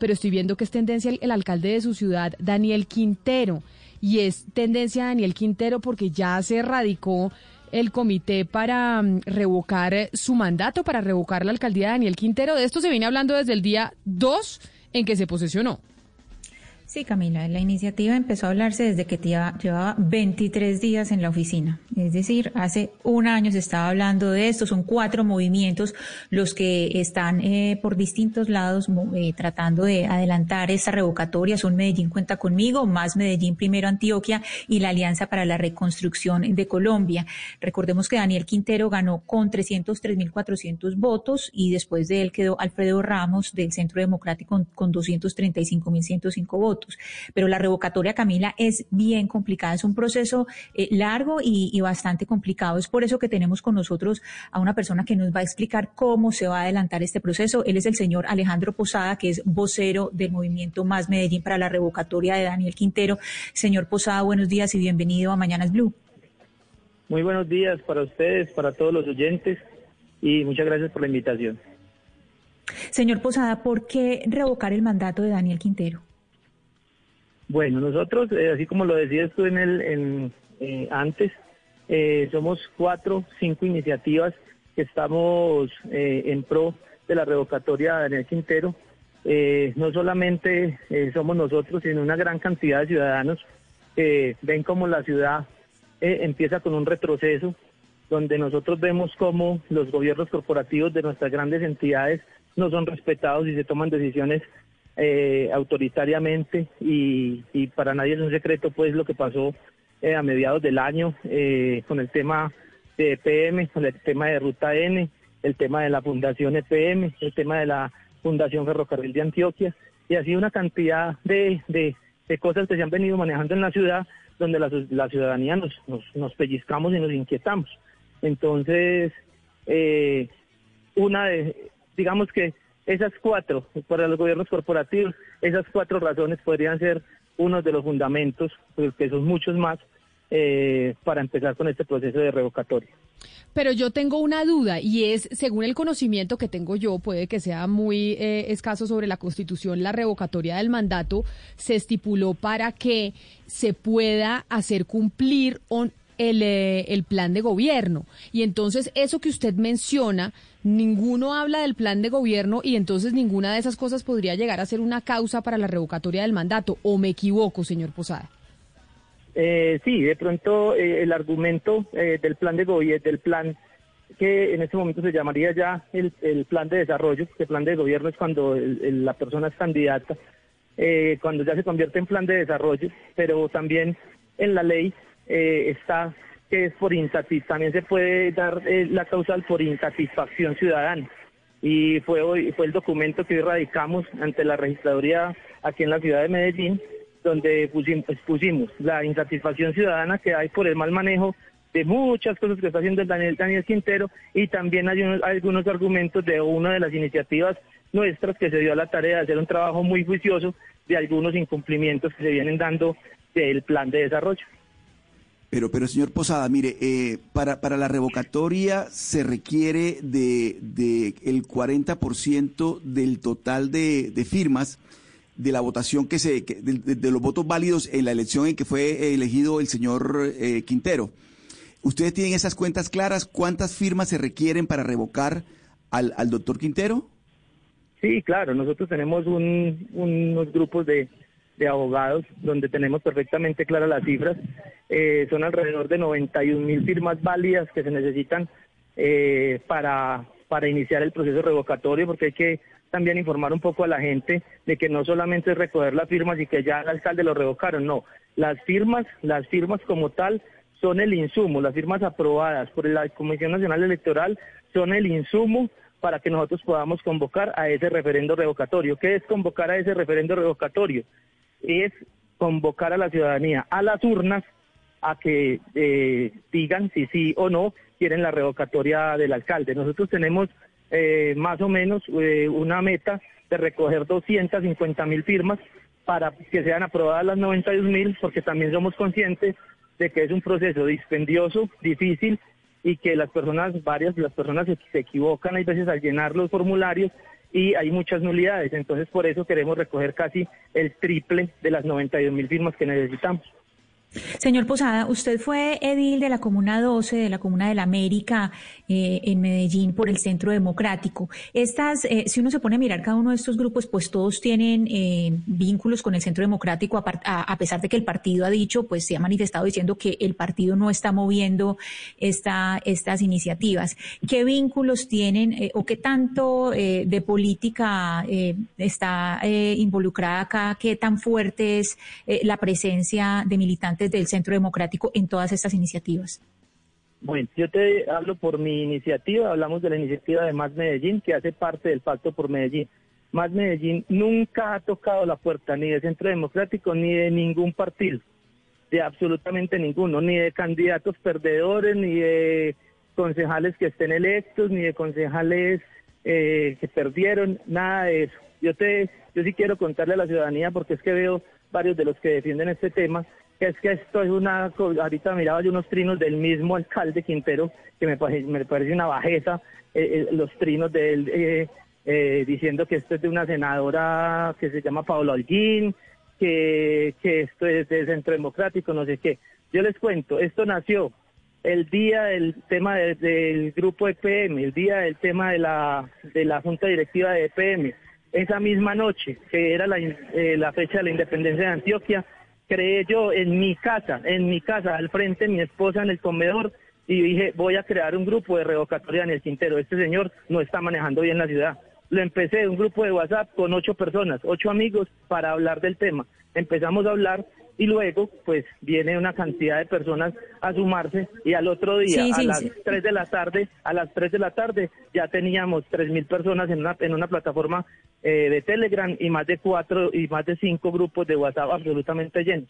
pero estoy viendo que es tendencia el, alcalde de su ciudad, Daniel Quintero, y es tendencia Daniel Quintero porque ya se radicó el comité para mm, revocar eh, su mandato, para revocar la alcaldía de Daniel Quintero. De esto se viene hablando desde el día 2 en que se posesionó. Sí, Camila, la iniciativa empezó a hablarse desde que llevaba 23 días en la oficina. Es decir, hace un año se estaba hablando de esto. Son cuatro movimientos los que están eh, por distintos lados eh, tratando de adelantar esta revocatoria. Son Medellín Cuenta Conmigo, más Medellín Primero Antioquia y la Alianza para la Reconstrucción de Colombia. Recordemos que Daniel Quintero ganó con 303.400 votos y después de él quedó Alfredo Ramos del Centro Democrático con, con 235.105 votos. Pero la revocatoria, Camila, es bien complicada, es un proceso eh, largo y, bastante complicado. Es por eso que tenemos con nosotros a una persona que nos va a explicar cómo se va a adelantar este proceso. Él es el señor Alejandro Posada, que es vocero del movimiento Más Medellín para la revocatoria de Daniel Quintero. Señor Posada, buenos días y bienvenido a Mañanas Blue. Muy buenos días para ustedes, para todos los oyentes y muchas gracias por la invitación. Señor Posada, ¿por qué revocar el mandato de Daniel Quintero? Bueno, nosotros, eh, así como lo decías tú en el eh, antes, eh, somos cuatro, cinco iniciativas que estamos en pro de la revocatoria de Daniel Quintero. no solamente somos nosotros, sino una gran cantidad de ciudadanos que ven como la ciudad empieza con un retroceso, donde nosotros vemos cómo los gobiernos corporativos de nuestras grandes entidades no son respetados y se toman decisiones eh, autoritariamente y, para nadie es un secreto pues lo que pasó eh, a mediados del año eh, con el tema de EPM, con el tema de Ruta N, el tema de la Fundación EPM, el tema de la Fundación Ferrocarril de Antioquia y así una cantidad de, de, cosas que se han venido manejando en la ciudad donde la, la ciudadanía nos, nos, nos, pellizcamos y nos inquietamos. Entonces, una de, digamos que esas cuatro, para los gobiernos corporativos, esas cuatro razones podrían ser uno de los fundamentos, porque son muchos más, eh, para empezar con este proceso de revocatoria. Pero yo tengo una duda y es, según el conocimiento que tengo yo, puede que sea muy eh, escaso sobre la Constitución, la revocatoria del mandato se estipuló para que se pueda hacer cumplir el, eh, el plan de gobierno. Y entonces eso que usted menciona ninguno habla del plan de gobierno y entonces ninguna de esas cosas podría llegar a ser una causa para la revocatoria del mandato. ¿O me equivoco, señor Posada? Eh, sí, de pronto eh, el argumento eh, del plan de gobierno, del plan que en este momento se llamaría ya el, plan de desarrollo, que el plan de gobierno es cuando la persona es candidata, eh, cuando ya se convierte en plan de desarrollo, pero también en la ley está que es por insatisfacción, también se puede dar eh, la causal por insatisfacción ciudadana. Y fue hoy, fue el documento que hoy radicamos ante la registraduría aquí en la ciudad de Medellín, donde pusimos, pusimos la insatisfacción ciudadana que hay por el mal manejo de muchas cosas que está haciendo el Daniel, Daniel Quintero y también hay algunos argumentos de una de las iniciativas nuestras que se dio a la tarea de hacer un trabajo muy juicioso de algunos incumplimientos que se vienen dando del plan de desarrollo. Pero, pero señor Posada, mire, eh, para, para la revocatoria se requiere de, de el 40% del total de, de, firmas de la votación que se, de, los votos válidos en la elección en que fue elegido el señor eh, Quintero. ¿Ustedes tienen esas cuentas claras? ¿Cuántas firmas se requieren para revocar al, al doctor Quintero? Sí, claro, nosotros tenemos un, unos grupos de, de abogados, donde tenemos perfectamente claras las cifras. Eh, son alrededor de 91 mil firmas válidas que se necesitan eh, para, para iniciar el proceso revocatorio, porque hay que también informar un poco a la gente de que no solamente es recoger las firmas y que ya el alcalde lo revocaron, no. Las firmas, las firmas como tal son el insumo, las firmas aprobadas por la Comisión Nacional Electoral son el insumo para que nosotros podamos convocar a ese referendo revocatorio. ¿Qué es convocar a ese referendo revocatorio? Es convocar a la ciudadanía a las urnas a que eh, digan si sí o no quieren la revocatoria del alcalde. Nosotros tenemos eh, más o menos eh, una meta de recoger 250 mil firmas para que sean aprobadas las 92 mil, porque también somos conscientes de que es un proceso dispendioso, difícil y que las personas, varias las personas se, equivocan a veces al llenar los formularios y hay muchas nulidades. Entonces, por eso queremos recoger casi el triple de las 92 mil firmas que necesitamos. Señor Posada, usted fue edil de la Comuna 12, de la Comuna de la América, eh, en Medellín, por el Centro Democrático. Estas, eh, si uno se pone a mirar cada uno de estos grupos, pues todos tienen eh, vínculos con el Centro Democrático, a, pesar de que el partido ha dicho, pues se ha manifestado diciendo que el partido no está moviendo esta, estas iniciativas. ¿Qué vínculos tienen o qué tanto de política está involucrada acá? ¿Qué tan fuerte es la presencia de militantes? Del Centro Democrático en todas estas iniciativas? Bueno, yo te hablo por mi iniciativa, hablamos de la iniciativa de Más Medellín, que hace parte del Pacto por Medellín. Más Medellín nunca ha tocado la puerta ni del Centro Democrático ni de ningún partido, de absolutamente ninguno, ni de candidatos perdedores, ni de concejales que estén electos, ni de concejales eh, que perdieron, nada de eso. Yo te, yo sí quiero contarle a la ciudadanía porque es que veo varios de los que defienden este tema es que esto es una, ahorita miraba yo unos trinos del mismo alcalde Quintero, que me parece, me parece una bajeza, eh, eh, los trinos de él eh, diciendo que esto es de una senadora que se llama Paola Holguín, que, que esto es del Centro Democrático, no sé qué. Yo les cuento, esto nació el día del tema del grupo EPM, el día del tema de la, de la Junta Directiva de EPM, esa misma noche, que era la, la fecha de la independencia de Antioquia, creé yo en mi casa, en mi casa, al frente mi esposa en el comedor, y dije, voy a crear un grupo de revocatoria en el Quintero. Este señor no está manejando bien la ciudad. Lo empecé, un grupo de WhatsApp con ocho personas, ocho amigos, para hablar del tema. Empezamos a hablar y luego pues viene una cantidad de personas a sumarse y al otro día a las tres de la tarde a las 3 de la tarde ya teníamos tres mil personas en una en una plataforma eh, de Telegram y más de cuatro y más de cinco grupos de WhatsApp absolutamente llenos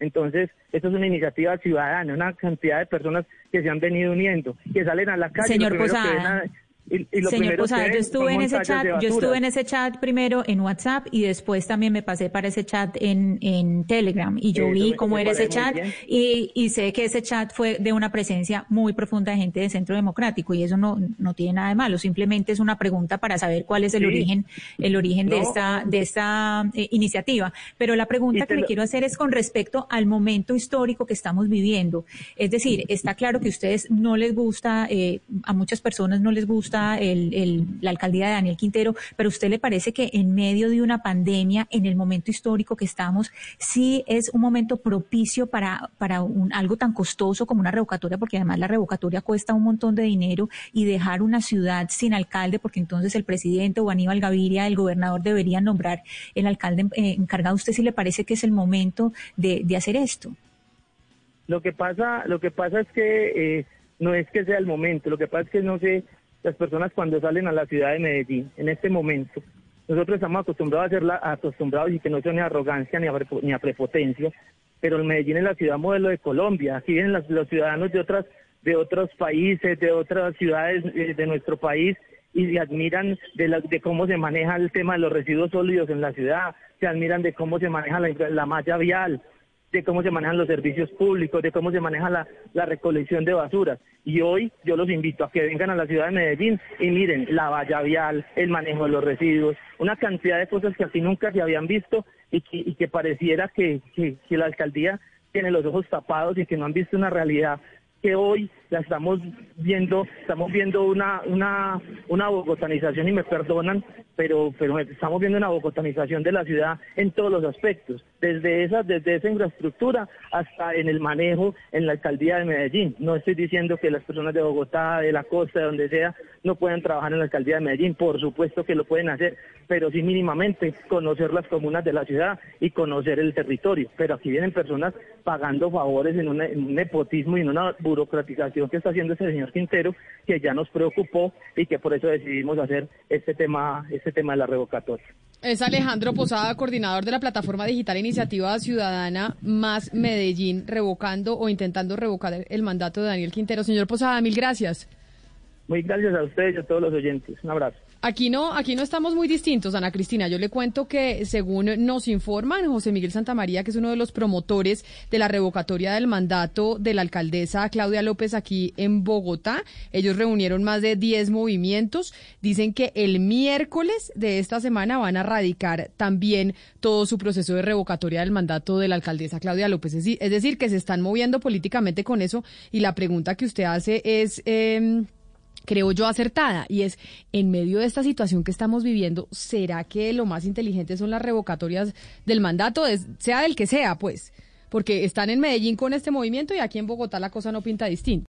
entonces, esto es una iniciativa ciudadana, una cantidad de personas que se han venido uniendo, que salen a la calle. Señor Posada. Señor Posada, yo estuve en ese chat, yo estuve en ese chat primero en WhatsApp y después también me pasé para ese chat en, en Telegram y yo vi cómo era ese chat y, y, sé que ese chat fue de una presencia muy profunda de gente del Centro Democrático y eso no, no tiene nada de malo, simplemente es una pregunta para saber cuál es el origen, el origen de esta, de esta eh, iniciativa. Pero la pregunta que le quiero hacer es con respecto al momento histórico que estamos viviendo. Es decir, está claro que a ustedes no les gusta, eh, a muchas personas no les gusta el, la alcaldía de Daniel Quintero, pero usted le parece que en medio de una pandemia, en el momento histórico que estamos, sí es un momento propicio para, para un, algo tan costoso como una revocatoria, porque además la revocatoria cuesta un montón de dinero y dejar una ciudad sin alcalde, porque entonces el presidente o Aníbal Gaviria, el gobernador, deberían nombrar el alcalde eh, encargado. ¿Usted sí le parece que es el momento de, de hacer esto? Lo que pasa, lo que pasa es que eh, no es que sea el momento, lo que pasa es que no sé las personas cuando salen a la ciudad de Medellín en este momento. Nosotros estamos acostumbrados a hacerla, acostumbrados y que no sea ni arrogancia ni a, ni a prepotencia, pero el Medellín es la ciudad modelo de Colombia. Aquí vienen los ciudadanos de otras de otros países, de otras ciudades eh, de, nuestro país y admiran de, de cómo se maneja el tema de los residuos sólidos en la ciudad, se admiran de cómo se maneja la, la malla vial, de cómo se manejan los servicios públicos, de cómo se maneja la, recolección de basuras. Y hoy yo los invito a que vengan a la ciudad de Medellín y miren la valla vial, el manejo de los residuos, una cantidad de cosas que así nunca se habían visto y que, y que pareciera que la alcaldía tiene los ojos tapados y que no han visto una realidad que hoy la estamos viendo, estamos viendo una, una, una bogotanización y me perdonan, pero, pero estamos viendo una bogotanización de la ciudad en todos los aspectos, desde esa, desde esa infraestructura hasta en el manejo en la alcaldía de Medellín. No estoy diciendo que las personas de Bogotá, de la costa, de donde sea, no puedan trabajar en la alcaldía de Medellín, por supuesto que lo pueden hacer, pero sí mínimamente conocer las comunas de la ciudad y conocer el territorio. Pero aquí vienen personas pagando favores en, un nepotismo y en una burocratización que está haciendo ese señor Quintero, que ya nos preocupó y que por eso decidimos hacer este tema, este tema de la revocatoria. Es Alejandro Posada, coordinador de la plataforma digital Iniciativa Ciudadana Más Medellín, revocando o intentando revocar el mandato de Daniel Quintero. Señor Posada, mil gracias. Muy gracias a ustedes y a todos los oyentes. Un abrazo. Aquí no, aquí no estamos muy distintos, Ana Cristina. Yo le cuento que según nos informan, José Miguel Santamaría, que es uno de los promotores de la revocatoria del mandato de la alcaldesa Claudia López aquí en Bogotá, ellos reunieron más de 10 movimientos. Dicen que el miércoles de esta semana van a radicar también todo su proceso de revocatoria del mandato de la alcaldesa Claudia López. Es decir, que se están moviendo políticamente con eso. Y la pregunta que usted hace es... Eh, creo yo, acertada. Y es, en medio de esta situación que estamos viviendo, ¿será que lo más inteligente son las revocatorias del mandato, sea del que sea, pues? Porque están en Medellín con este movimiento y aquí en Bogotá la cosa no pinta distinta.